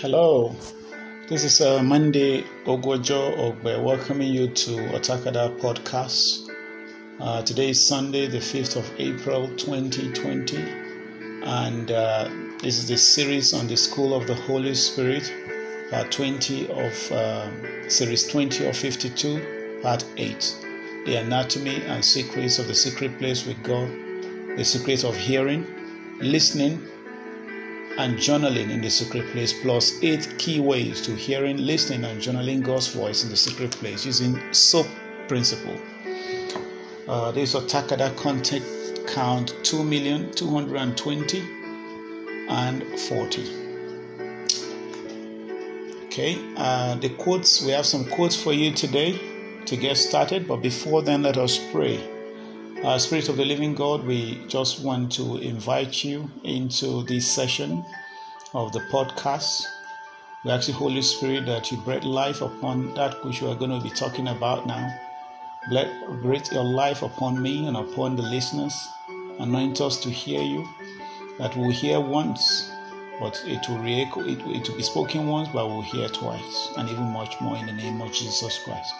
Hello, this is uh, Monday Ogwojo Ogbe welcoming you to Otakada Podcast. Uh, today is Sunday, the 5th of April 2020, and uh, this is the series on the School of the Holy Spirit, part 20 of uh, series 20 of 52, part 8 The Anatomy and Secrets of the Secret Place with God, the Secrets of Hearing, Listening, and journaling in the secret place, plus eight key ways to hearing, listening, and journaling God's voice in the secret place using SOAP principle. Uh, this Otakada content count 2 million 220 and 40. Okay, uh, the quotes, we have some quotes for you today to get started, but before then, let us pray. Uh, Spirit of the Living God, we just want to invite you into this session of the podcast. We ask Holy Spirit that you breathe life upon that which we are going to be talking about now. Let, Breathe your life upon me and upon the listeners. Anoint us to hear you, that we'll hear once, but it will, re-echo, it, it will be spoken once, but we'll hear twice, and even much more in the name of Jesus Christ.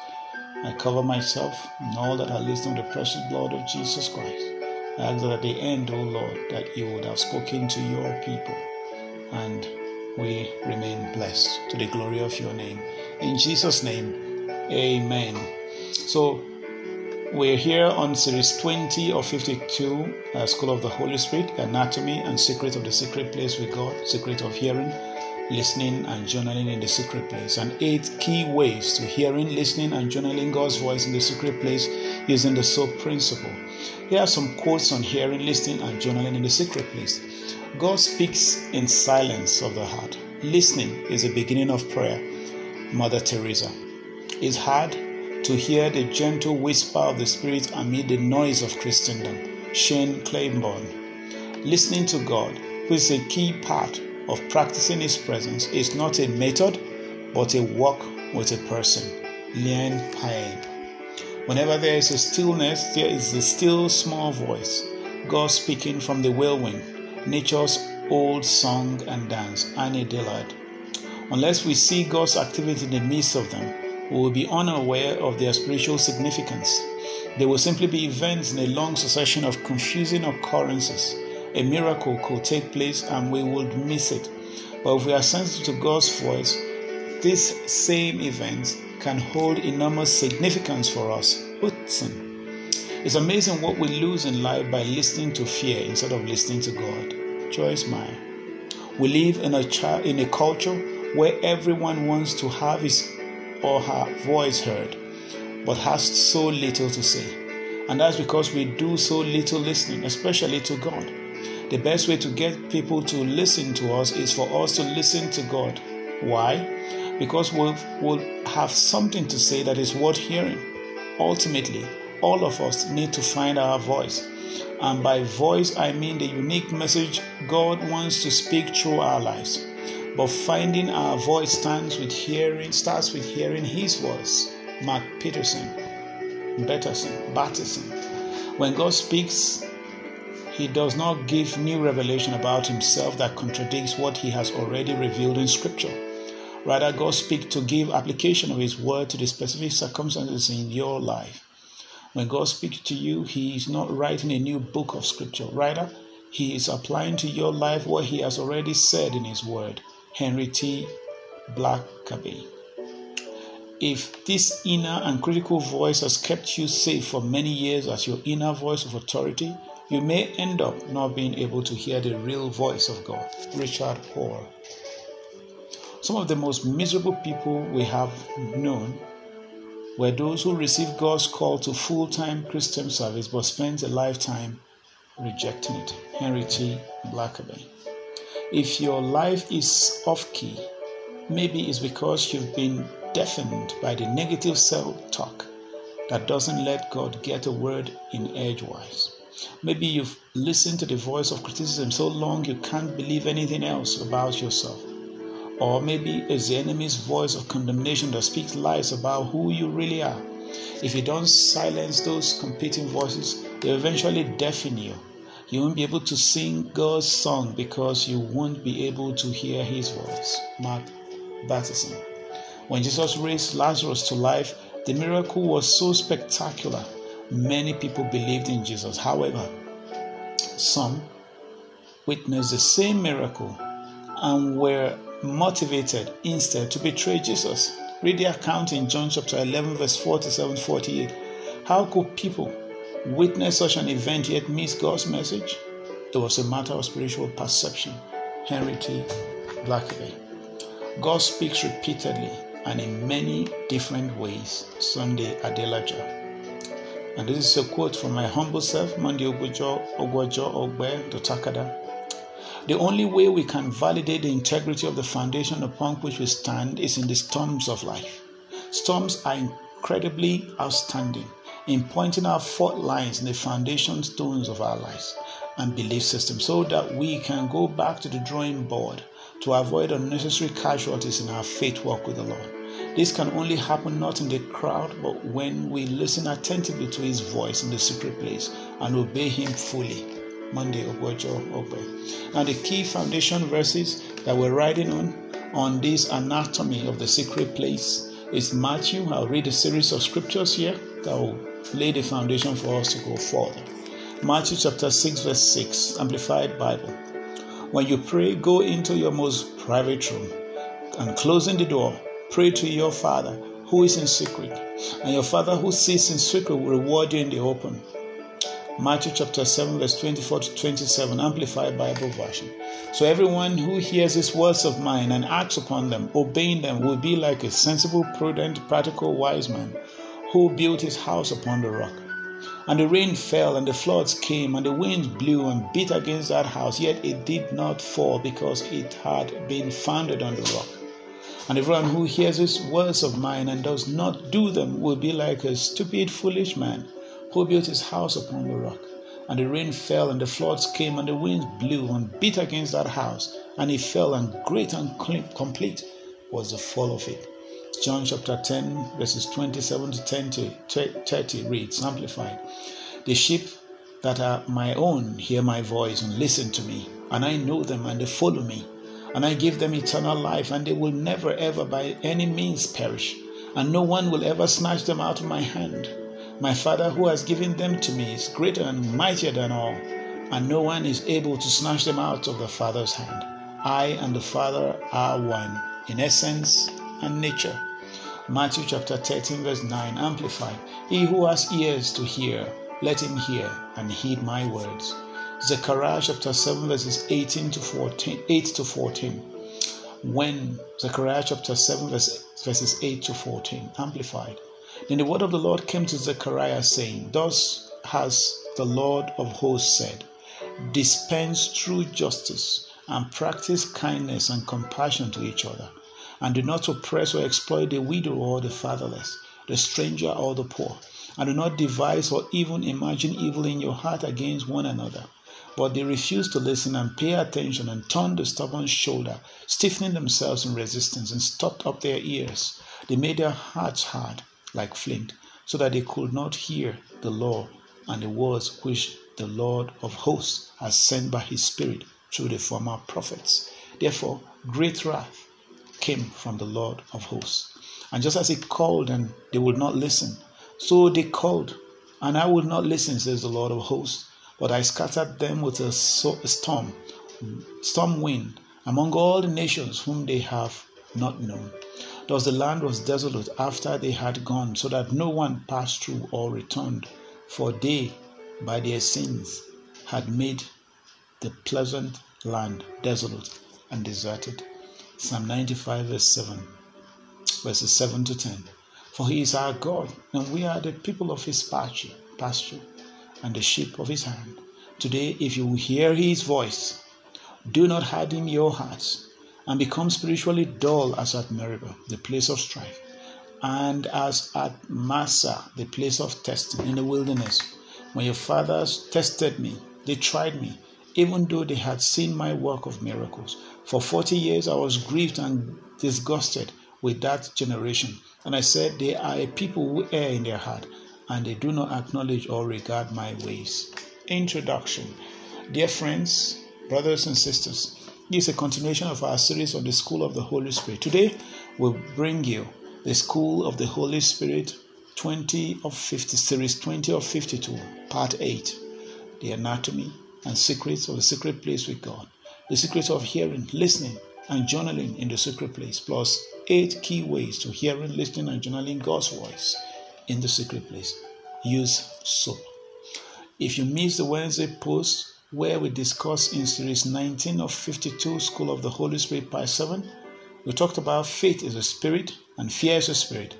I cover myself and all that are listening to the precious blood of Jesus Christ. I ask that at the end, O Lord, that you would have spoken to your people and we remain blessed to the glory of your name. In Jesus' name, amen. So, we're here on series 20 of 52, uh, School of the Holy Spirit, Anatomy and Secret of the Secret Place with God, Secret of Hearing listening and journaling in the secret place, and eight key ways to hearing, listening, and journaling God's voice in the secret place using the SOAP principle. Here are some quotes on hearing, listening, and journaling in the secret place. God speaks in silence of the heart. Listening is the beginning of prayer. Mother Teresa. It's hard to hear the gentle whisper of the Spirit amid the noise of Christendom. Shane Claiborne. Listening to God, who is a key part of practicing His presence is not a method, but a walk with a person. Leanne Payne. Whenever there is a stillness, there is a still small voice. God speaking from the whirlwind. Nature's old song and dance. Annie Dillard. Unless we see God's activity in the midst of them, we will be unaware of their spiritual significance. They will simply be events in a long succession of confusing occurrences a miracle could take place and we would miss it. But if we are sensitive to God's voice, this same event can hold enormous significance for us. Listen. It's amazing what we lose in life by listening to fear instead of listening to God. Joyce Meyer. We live in a, in a culture where everyone wants to have his or her voice heard, but has so little to say. And that's because we do so little listening, especially to God. The best way to get people to listen to us is for us to listen to God. Why? Because we'll, have something to say that is worth hearing. Ultimately, all of us need to find our voice. And by voice, I mean the unique message God wants to speak through our lives. But finding our voice stands with hearing, starts with hearing His voice. Mark Peterson, Betterson, Batterson. When God speaks, he does not give new revelation about himself that contradicts what he has already revealed in Scripture. Rather, God speaks to give application of his word to the specific circumstances in your life. When God speaks to you, he is not writing a new book of Scripture. Rather, he is applying to your life what he has already said in his word. Henry T. Blackaby. If this inner and critical voice has kept you safe for many years as your inner voice of authority, you may end up not being able to hear the real voice of God. Richard Paul. Some of the most miserable people we have known were those who received God's call to full time Christian service but spent a lifetime rejecting it. Henry T. Blackaby. If your life is off key, maybe it's because you've been deafened by the negative self talk that doesn't let God get a word in edgewise. Maybe you've listened to the voice of criticism so long you can't believe anything else about yourself. Or maybe it's the enemy's voice of condemnation that speaks lies about who you really are. If you don't silence those competing voices, they eventually deafen you. You won't be able to sing God's song because you won't be able to hear his voice. Mark Batterson. When Jesus raised Lazarus to life, the miracle was so spectacular. Many people believed in Jesus. However, some witnessed the same miracle and were motivated instead to betray Jesus. Read the account in John chapter 11, verse 47 48. How could people witness such an event yet miss God's message? It was a matter of spiritual perception. Henry T. Blackaby. God speaks repeatedly and in many different ways. Sunday Adelaja. And this is a quote from my humble self, Monday Ogwajo Ogbe Takada. The only way we can validate the integrity of the foundation upon which we stand is in the storms of life. Storms are incredibly outstanding in pointing out fault lines in the foundation stones of our lives and belief system so that we can go back to the drawing board to avoid unnecessary casualties in our faith walk with the Lord. This can only happen not in the crowd, but when we listen attentively to His voice in the secret place and obey Him fully. Monday Ogwojo Ogbe. Now the key foundation verses that we're writing on on this anatomy of the secret place is Matthew. I'll read a series of scriptures here that will lay the foundation for us to go further. Matthew chapter 6, verse 6, Amplified Bible. When you pray, go into your most private room and closing the door, pray to your Father who is in secret, and your Father who sees in secret will reward you in the open. Matthew chapter 7, verse 24 to 27, Amplified Bible Version. So everyone who hears these words of mine and acts upon them, obeying them, will be like a sensible, prudent, practical, wise man who built his house upon the rock. And the rain fell, and the floods came, and the wind blew and beat against that house, yet it did not fall because it had been founded on the rock. And everyone who hears these words of mine and does not do them will be like a stupid, foolish man who built his house upon the rock. And the rain fell, and the floods came, and the winds blew and beat against that house, and it fell, and great and complete was the fall of it. John chapter 10, verses 27 to 10 to 30 reads, Amplified. The sheep that are my own hear my voice and listen to me, and I know them, and they follow me. And I give them eternal life, and they will never ever by any means perish, and no one will ever snatch them out of my hand. My Father who has given them to me is greater and mightier than all, and no one is able to snatch them out of the Father's hand. I and the Father are one in essence and nature. Matthew chapter 13, verse 9, Amplified. He who has ears to hear, let him hear and heed my words. Zechariah chapter 7, verses 18 to 14, 8 to 14. When Zechariah chapter 7, verses 8 to 14, Amplified. Then the word of the Lord came to Zechariah, saying, Thus has the Lord of hosts said, Dispense true justice and practice kindness and compassion to each other, and do not oppress or exploit the widow or the fatherless, the stranger or the poor, and do not devise or even imagine evil in your heart against one another. But they refused to listen and pay attention and turned the stubborn shoulder, stiffening themselves in resistance and stopped up their ears. They made their hearts hard like flint, so that they could not hear the law and the words which the Lord of hosts has sent by his Spirit through the former prophets. Therefore, great wrath came from the Lord of hosts. And just as he called and they would not listen, so they called, and I would not listen, says the Lord of hosts. But I scattered them with a storm, storm wind, among all the nations whom they have not known. Thus the land was desolate after they had gone, so that no one passed through or returned, for they, by their sins, had made the pleasant land desolate and deserted. Psalm 95, verse 7, verses 7 to 10. For he is our God, and we are the people of his pasture, pasture and the sheep of his hand. Today, if you hear his voice, do not harden your hearts and become spiritually dull as at Meribah, the place of strife, and as at Massah, the place of testing in the wilderness. When your fathers tested me, they tried me, even though they had seen my work of miracles. For forty years I was grieved and disgusted with that generation. And I said, They are a people who err in their heart, and they do not acknowledge or regard my ways. Introduction Dear friends, brothers and sisters, this is a continuation of our series on the School of the Holy Spirit. Today, we'll bring you the School of the Holy Spirit 20 of 50 series 20 of 52 part 8 the anatomy and secrets of the secret place with god the secrets of hearing listening and journaling in the secret place plus eight key ways to hearing listening and journaling god's voice in the secret place use soap if you missed the wednesday post where we discussed in series 19 of 52 school of the holy spirit part 7 we talked about faith is a spirit and fear is a spirit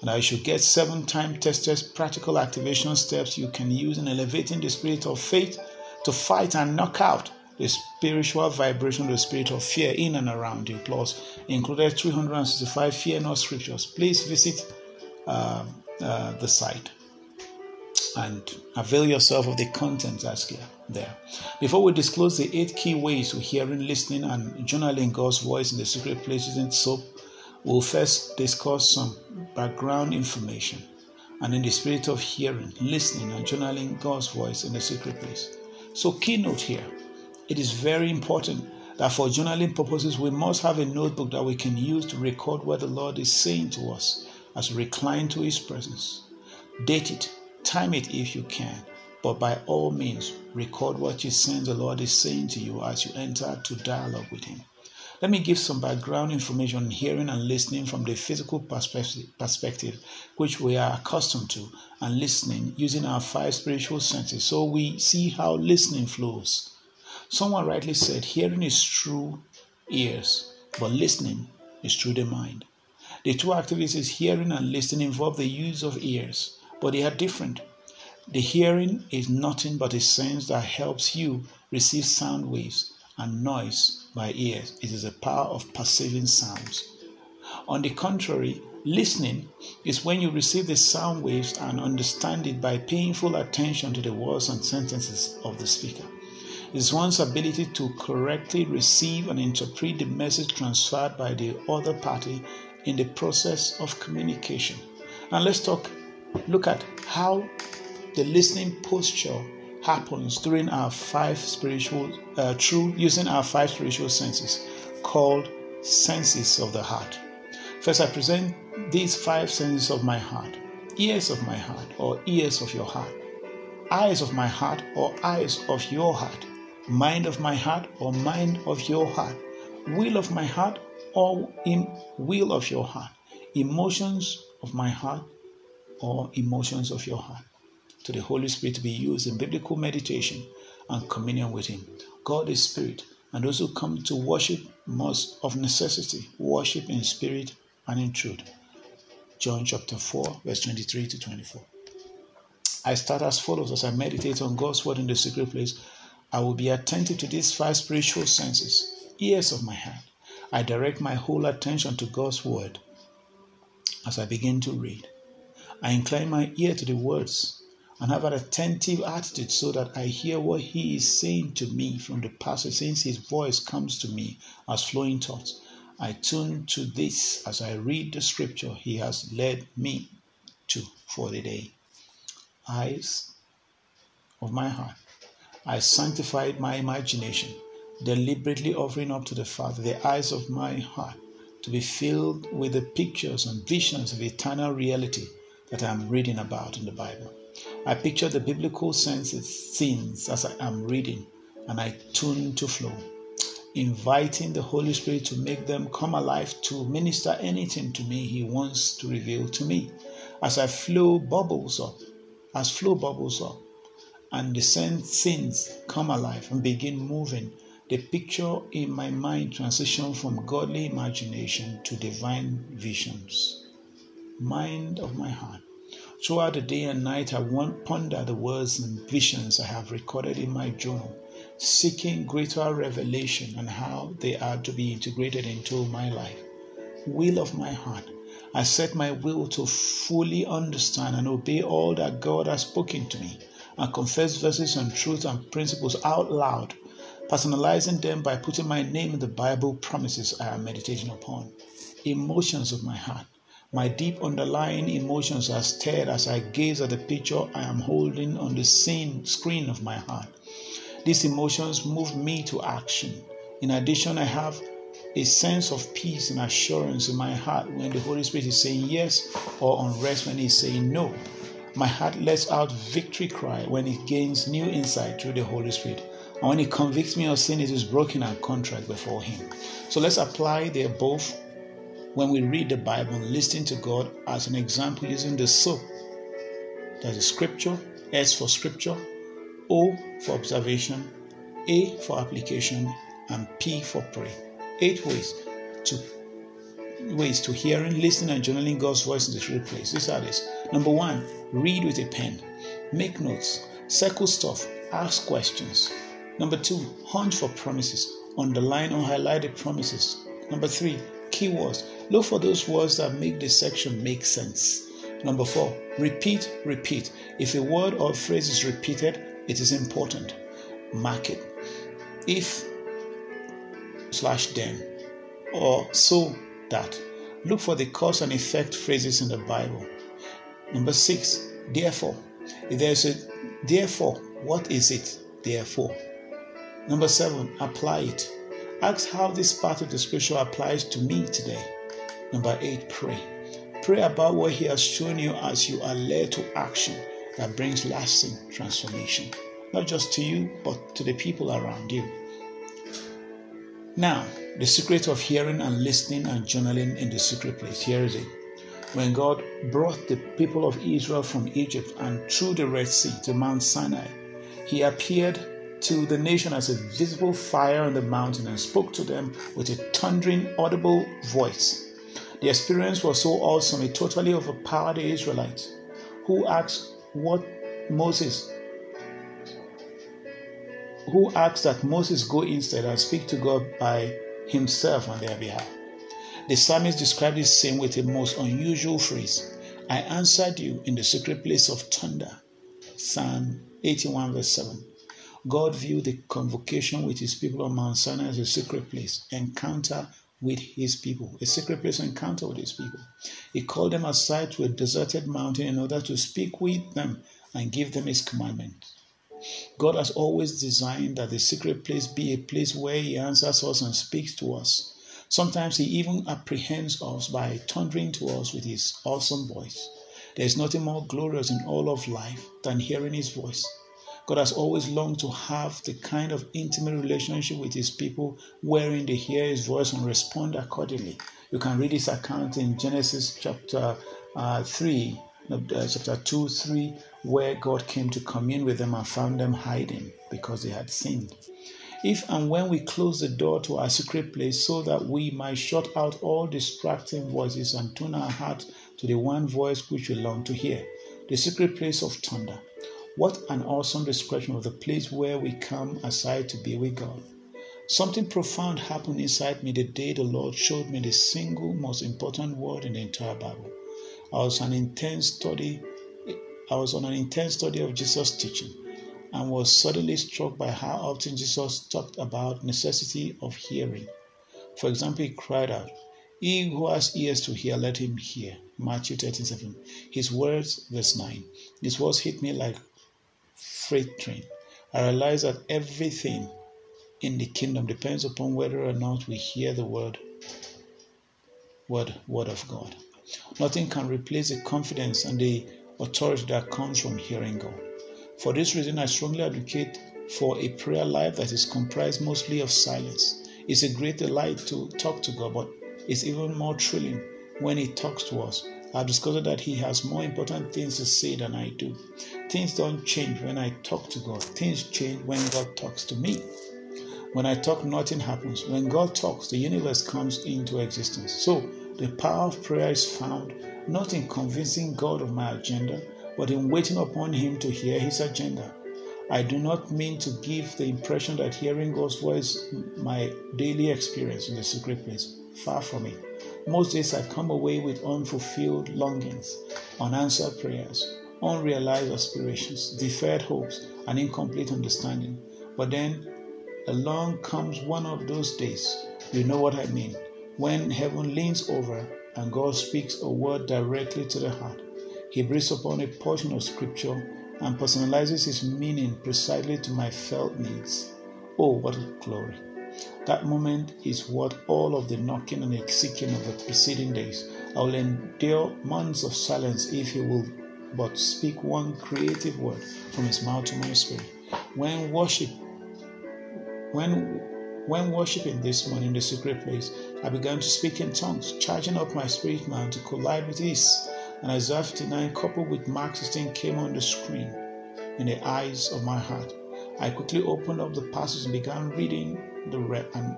and I should get seven time tested practical activation steps you can use in elevating the spirit of faith to fight and knock out the spiritual vibration, of the spirit of fear in and around you. Plus, included 365 fear not scriptures. Please visit uh, uh, the site and avail yourself of the content that's there. Before we disclose the eight key ways to hearing, listening, and journaling God's voice in the secret places in soap, we'll first discuss some background information and in the spirit of hearing, listening, and journaling God's voice in the secret place. So, keynote here it is very important that for journaling purposes, we must have a notebook that we can use to record what the Lord is saying to us as we recline to His presence. Date it, time it if you can, but by all means, record what you sense the Lord is saying to you as you enter to dialogue with Him. Let me give some background information on hearing and listening from the physical perspective, which we are accustomed to, and listening using our five spiritual senses so we see how listening flows. Someone rightly said, hearing is through ears, but listening is through the mind. The two activities, hearing and listening, involve the use of ears, but they are different. The hearing is nothing but a sense that helps you receive sound waves and noise by ears. It is a power of perceiving sounds. On the contrary, listening is when you receive the sound waves and understand it by paying full attention to the words and sentences of the speaker. It is one's ability to correctly receive and interpret the message transferred by the other party in the process of communication. And let's talk look at how the listening posture happens during our five spiritual, uh, through using our five spiritual senses called senses of the heart. First, I present these five senses of my heart ears of my heart or ears of your heart, eyes of my heart or eyes of your heart, mind of my heart or mind of your heart, will of my heart or in will of your heart, emotions of my heart or emotions of your heart to the Holy Spirit to be used in biblical meditation and communion with Him. God is Spirit, and those who come to worship must, of necessity, worship in spirit and in truth. John chapter 4, verse 23 to 24. I start as follows as I meditate on God's word in the secret place. I will be attentive to these five spiritual senses, ears of my heart. I direct my whole attention to God's word as I begin to read. I incline my ear to the words and have an attentive attitude so that I hear what He is saying to me from the passage, since His voice comes to me as flowing thoughts. I tune to this as I read the scripture He has led me to for the day. Eyes of my heart, I sanctified my imagination, deliberately offering up to the Father the eyes of my heart to be filled with the pictures and visions of eternal reality that I am reading about in the Bible. I picture the biblical senses, scenes as I am reading, and I tune to flow, inviting the Holy Spirit to make them come alive to minister anything to me He wants to reveal to me. As I flow bubbles up, as flow bubbles up, and the scenes come alive and begin moving, the picture in my mind transition from godly imagination to divine visions. Mind of my heart. Throughout the day and night, I ponder the words and visions I have recorded in my journal, seeking greater revelation on how they are to be integrated into my life. Will of my heart, I set my will to fully understand and obey all that God has spoken to me and confess verses and truths and principles out loud, personalizing them by putting my name in the Bible promises I am meditating upon. Emotions of my heart. My deep underlying emotions are stirred as I gaze at the picture I am holding on the scene, screen of my heart. These emotions move me to action. In addition, I have a sense of peace and assurance in my heart when the Holy Spirit is saying yes or unrest when He's saying no. My heart lets out victory cry when it gains new insight through the Holy Spirit. And when He convicts me of sin, it is broken our contract before Him. So let's apply the above when we read the Bible and listen to God as an example using the soap. That is scripture, S for scripture, O for observation, A for application, and P for pray. Eight ways to ways to hearing, listening, and journaling God's voice in the secret place. These are this. Number one, read with a pen. Make notes. Circle stuff. Ask questions. Number two, hunt for promises. Underline or highlight the promises. Number three, keywords. Look for those words that make the section make sense. Number four, repeat, repeat. If a word or phrase is repeated, it is important. Mark it. If slash then or so that. Look for the cause and effect phrases in the Bible. Number six, therefore. If there's a therefore, what is it? Therefore. Number seven, apply it. Ask how this part of the scripture applies to me today. Number eight, pray. Pray about what He has shown you as you are led to action that brings lasting transformation, not just to you, but to the people around you. Now, the secret of hearing and listening and journaling in the secret place. Here is it. When God brought the people of Israel from Egypt and through the Red Sea to Mount Sinai, He appeared to the nation as a visible fire on the mountain and spoke to them with a thundering, audible voice. The experience was so awesome, it totally overpowered the Israelites, who asked what Moses who asked that Moses go instead and speak to God by himself on their behalf. The psalmist described this scene with a most unusual phrase I answered you in the secret place of thunder. Psalm 81, verse 7. God viewed the convocation with his people on Mount Sinai as a secret place, encounter with his people, a secret place encounter with his people. He called them aside to a deserted mountain in order to speak with them and give them his commandments. God has always designed that the secret place be a place where He answers us and speaks to us. Sometimes He even apprehends us by thundering to us with His awesome voice. There is nothing more glorious in all of life than hearing His voice. God has always longed to have the kind of intimate relationship with His people wherein they hear His voice and respond accordingly. You can read His account in Genesis chapter uh, 3, uh, chapter 2, 3, where God came to commune with them and found them hiding because they had sinned. If and when we close the door to our secret place so that we might shut out all distracting voices and tune our heart to the one voice which we long to hear, the secret place of thunder. What an awesome description of the place where we come aside to be with God. Something profound happened inside me the day the Lord showed me the single most important word in the entire Bible. I was an intense study I was on an intense study of Jesus' teaching and was suddenly struck by how often Jesus talked about necessity of hearing. For example, he cried out, He who has ears to hear, let him hear. Matthew 37. His words, verse 9. His words hit me like freight train. I realize that everything in the kingdom depends upon whether or not we hear the word, word, word of God. Nothing can replace the confidence and the authority that comes from hearing God. For this reason, I strongly advocate for a prayer life that is comprised mostly of silence. It's a great delight to talk to God, but it's even more thrilling when He talks to us. I've discovered that He has more important things to say than I do. Things don't change when I talk to God, things change when God talks to me. When I talk, nothing happens. When God talks, the universe comes into existence. So, the power of prayer is found not in convincing God of my agenda, but in waiting upon Him to hear His agenda. I do not mean to give the impression that hearing God's voice my daily experience in the secret place. Far from it. Most days I come away with unfulfilled longings, unanswered prayers, unrealized aspirations, deferred hopes, and incomplete understanding. But then along comes one of those days, you know what I mean, when heaven leans over and God speaks a word directly to the heart. He breathes upon a portion of scripture and personalizes his meaning precisely to my felt needs. Oh, what a glory! That moment is worth all of the knocking and the seeking of the preceding days. I will endure months of silence if he will but speak one creative word from his mouth to my spirit. When worship, when when worshiping this morning in the secret place, I began to speak in tongues, charging up my spirit man to collide with his. And Isaiah 59 coupled with Mark 16 came on the screen in the eyes of my heart. I quickly opened up the passage and began reading the re- and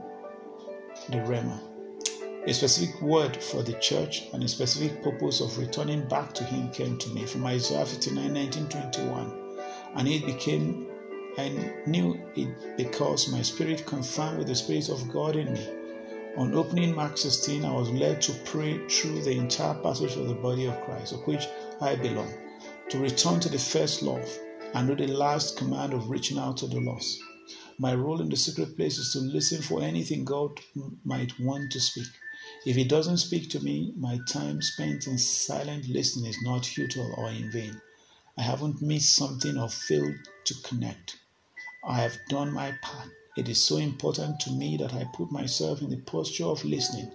the Rhema. A specific word for the church and a specific purpose of returning back to Him came to me from Isaiah 59 19 21. And it became, I knew it because my spirit confirmed with the Spirit of God in me. On opening Mark 16, I was led to pray through the entire passage of the body of Christ, of which I belong, to return to the first love and do the last command of reaching out to the lost. My role in the secret place is to listen for anything God might want to speak. If He doesn't speak to me, my time spent in silent listening is not futile or in vain. I haven't missed something or failed to connect. I have done my part. It is so important to me that I put myself in the posture of listening.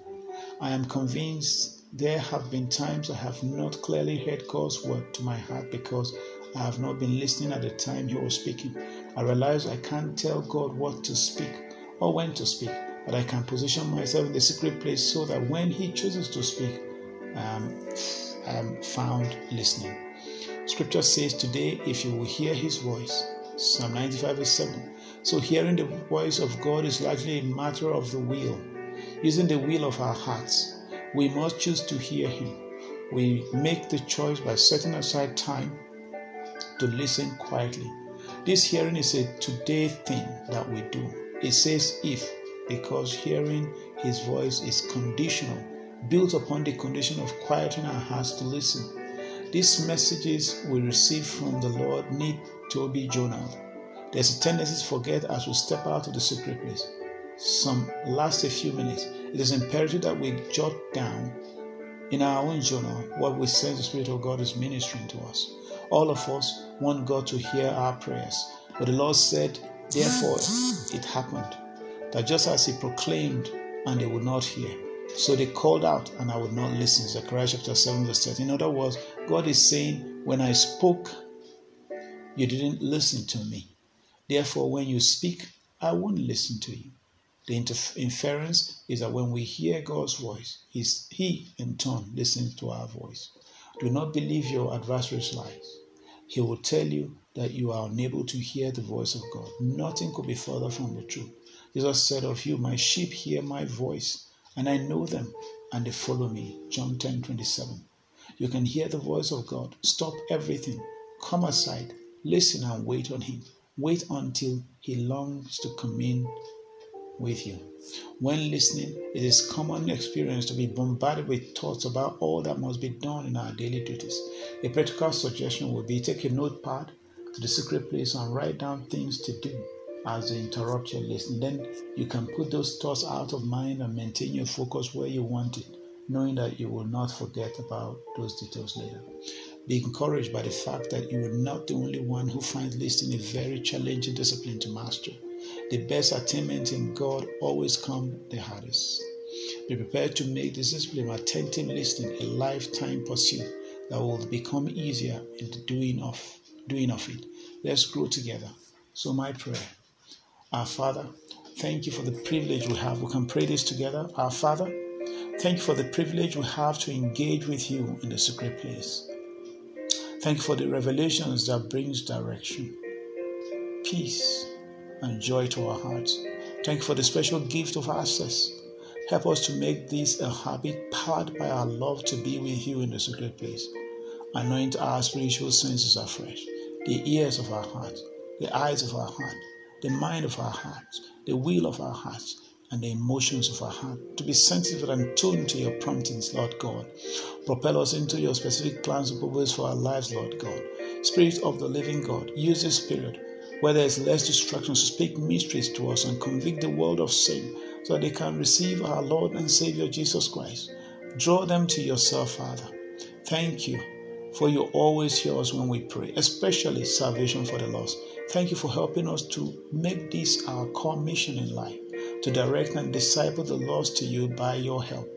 I am convinced there have been times I have not clearly heard God's word to my heart because I have not been listening at the time He was speaking. I realize I can't tell God what to speak or when to speak, but I can position myself in the secret place so that when He chooses to speak, um, I am found listening. Scripture says today, if you will hear His voice, Psalm 95 verse 7. So hearing the voice of God is largely a matter of the will, using the will of our hearts. We must choose to hear Him. We make the choice by setting aside time to listen quietly. This hearing is a today thing that we do. It says if, because hearing his voice is conditional, built upon the condition of quieting our hearts to listen. These messages we receive from the Lord need to be journaled. There's a tendency to forget as we step out of the secret place. Some last a few minutes. It is imperative that we jot down in our own journal what we sense the Spirit of God is ministering to us. All of us want God to hear our prayers. But the Lord said, Therefore, it happened that just as He proclaimed and they would not hear, so they called out and I would not listen. Zechariah chapter 7, verse 13. In other words, God is saying, When I spoke, you didn't listen to me. Therefore, when you speak, I won't listen to you. The inference is that when we hear God's voice, He in turn listens to our voice. Do not believe your adversary's lies. He will tell you that you are unable to hear the voice of God. Nothing could be further from the truth. Jesus said of you, My sheep hear my voice, and I know them, and they follow me. John 10 27. You can hear the voice of God. Stop everything. Come aside. Listen and wait on Him. Wait until He longs to come in with you. When listening, it is common experience to be bombarded with thoughts about all that must be done in our daily duties. A practical suggestion would be take a notepad to the secret place and write down things to do as they interrupt your listening. Then you can put those thoughts out of mind and maintain your focus where you want it, knowing that you will not forget about those details later. Be encouraged by the fact that you are not the only one who finds listening a very challenging discipline to master. The best attainment in God always come the hardest. Be prepared to make this discipline attentive listening a lifetime pursuit that will become easier in the doing of doing of it. Let's grow together. So my prayer. Our Father, thank you for the privilege we have. We can pray this together. Our Father, thank you for the privilege we have to engage with you in the secret place. Thank you for the revelations that brings direction, peace, and joy to our hearts. Thank you for the special gift of access. Help us to make this a habit powered by our love to be with you in the secret place. Anoint our spiritual senses afresh, the ears of our heart, the eyes of our heart, the mind of our hearts, the will of our hearts, and the emotions of our heart to be sensitive and tuned to your promptings, Lord God. Propel us into your specific plans and purposes for our lives, Lord God. Spirit of the living God, use this spirit where there is less distraction, to speak mysteries to us and convict the world of sin so that they can receive our Lord and Savior Jesus Christ. Draw them to yourself, Father. Thank you for you always hear us when we pray, especially salvation for the lost. Thank you for helping us to make this our core mission in life, to direct and disciple the lost to you by your help.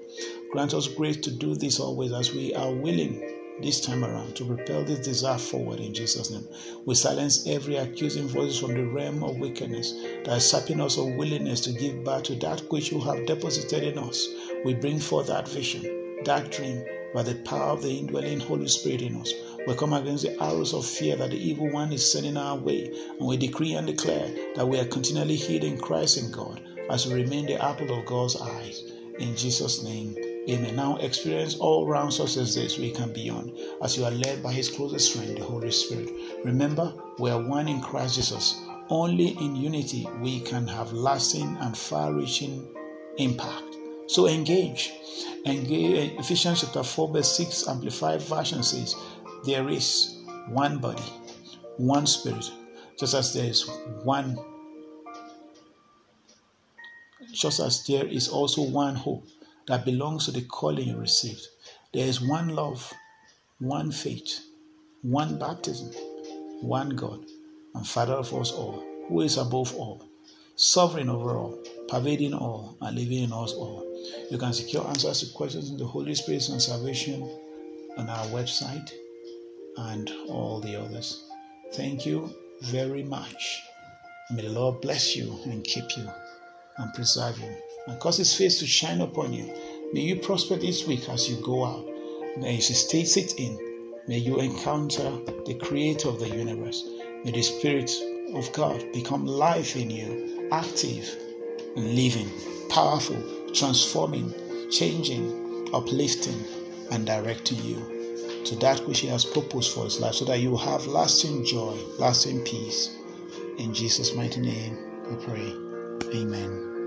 Grant us grace to do this always as we are willing this time around to propel this desire forward in Jesus' name. We silence every accusing voice from the realm of wickedness that is sapping us of willingness to give back to that which you have deposited in us. We bring forth that vision, that dream, by the power of the indwelling Holy Spirit in us. We come against the arrows of fear that the evil one is sending our way, and we decree and declare that we are continually hid in Christ in God as we remain the apple of God's eyes. In Jesus' name, amen. Now experience all round success this week and beyond as you are led by His closest friend, the Holy Spirit. Remember, we are one in Christ Jesus. Only in unity we can have lasting and far reaching impact. So engage. Engage. Eh, Ephesians chapter 4, verse 6, Amplified Version says, There is one body, one spirit, just as there is one, just as there is also one hope that belongs to the calling you received. There is one love, one faith, one baptism, one God, and Father of us all, who is above all, sovereign over all, pervading all, and living in us all. You can secure answers to questions in the Holy Spirit and salvation on our website and all the others. Thank you very much. May the Lord bless you and keep you and preserve you and cause his face to shine upon you. May you prosper this week as you go out. May you stay sit in. May you encounter the creator of the universe. May the Spirit of God become life in you, active living, powerful transforming, changing, uplifting, and directing you to that which He has purposed for His life so that you have lasting joy, lasting peace. In Jesus' mighty name, we pray. Amen.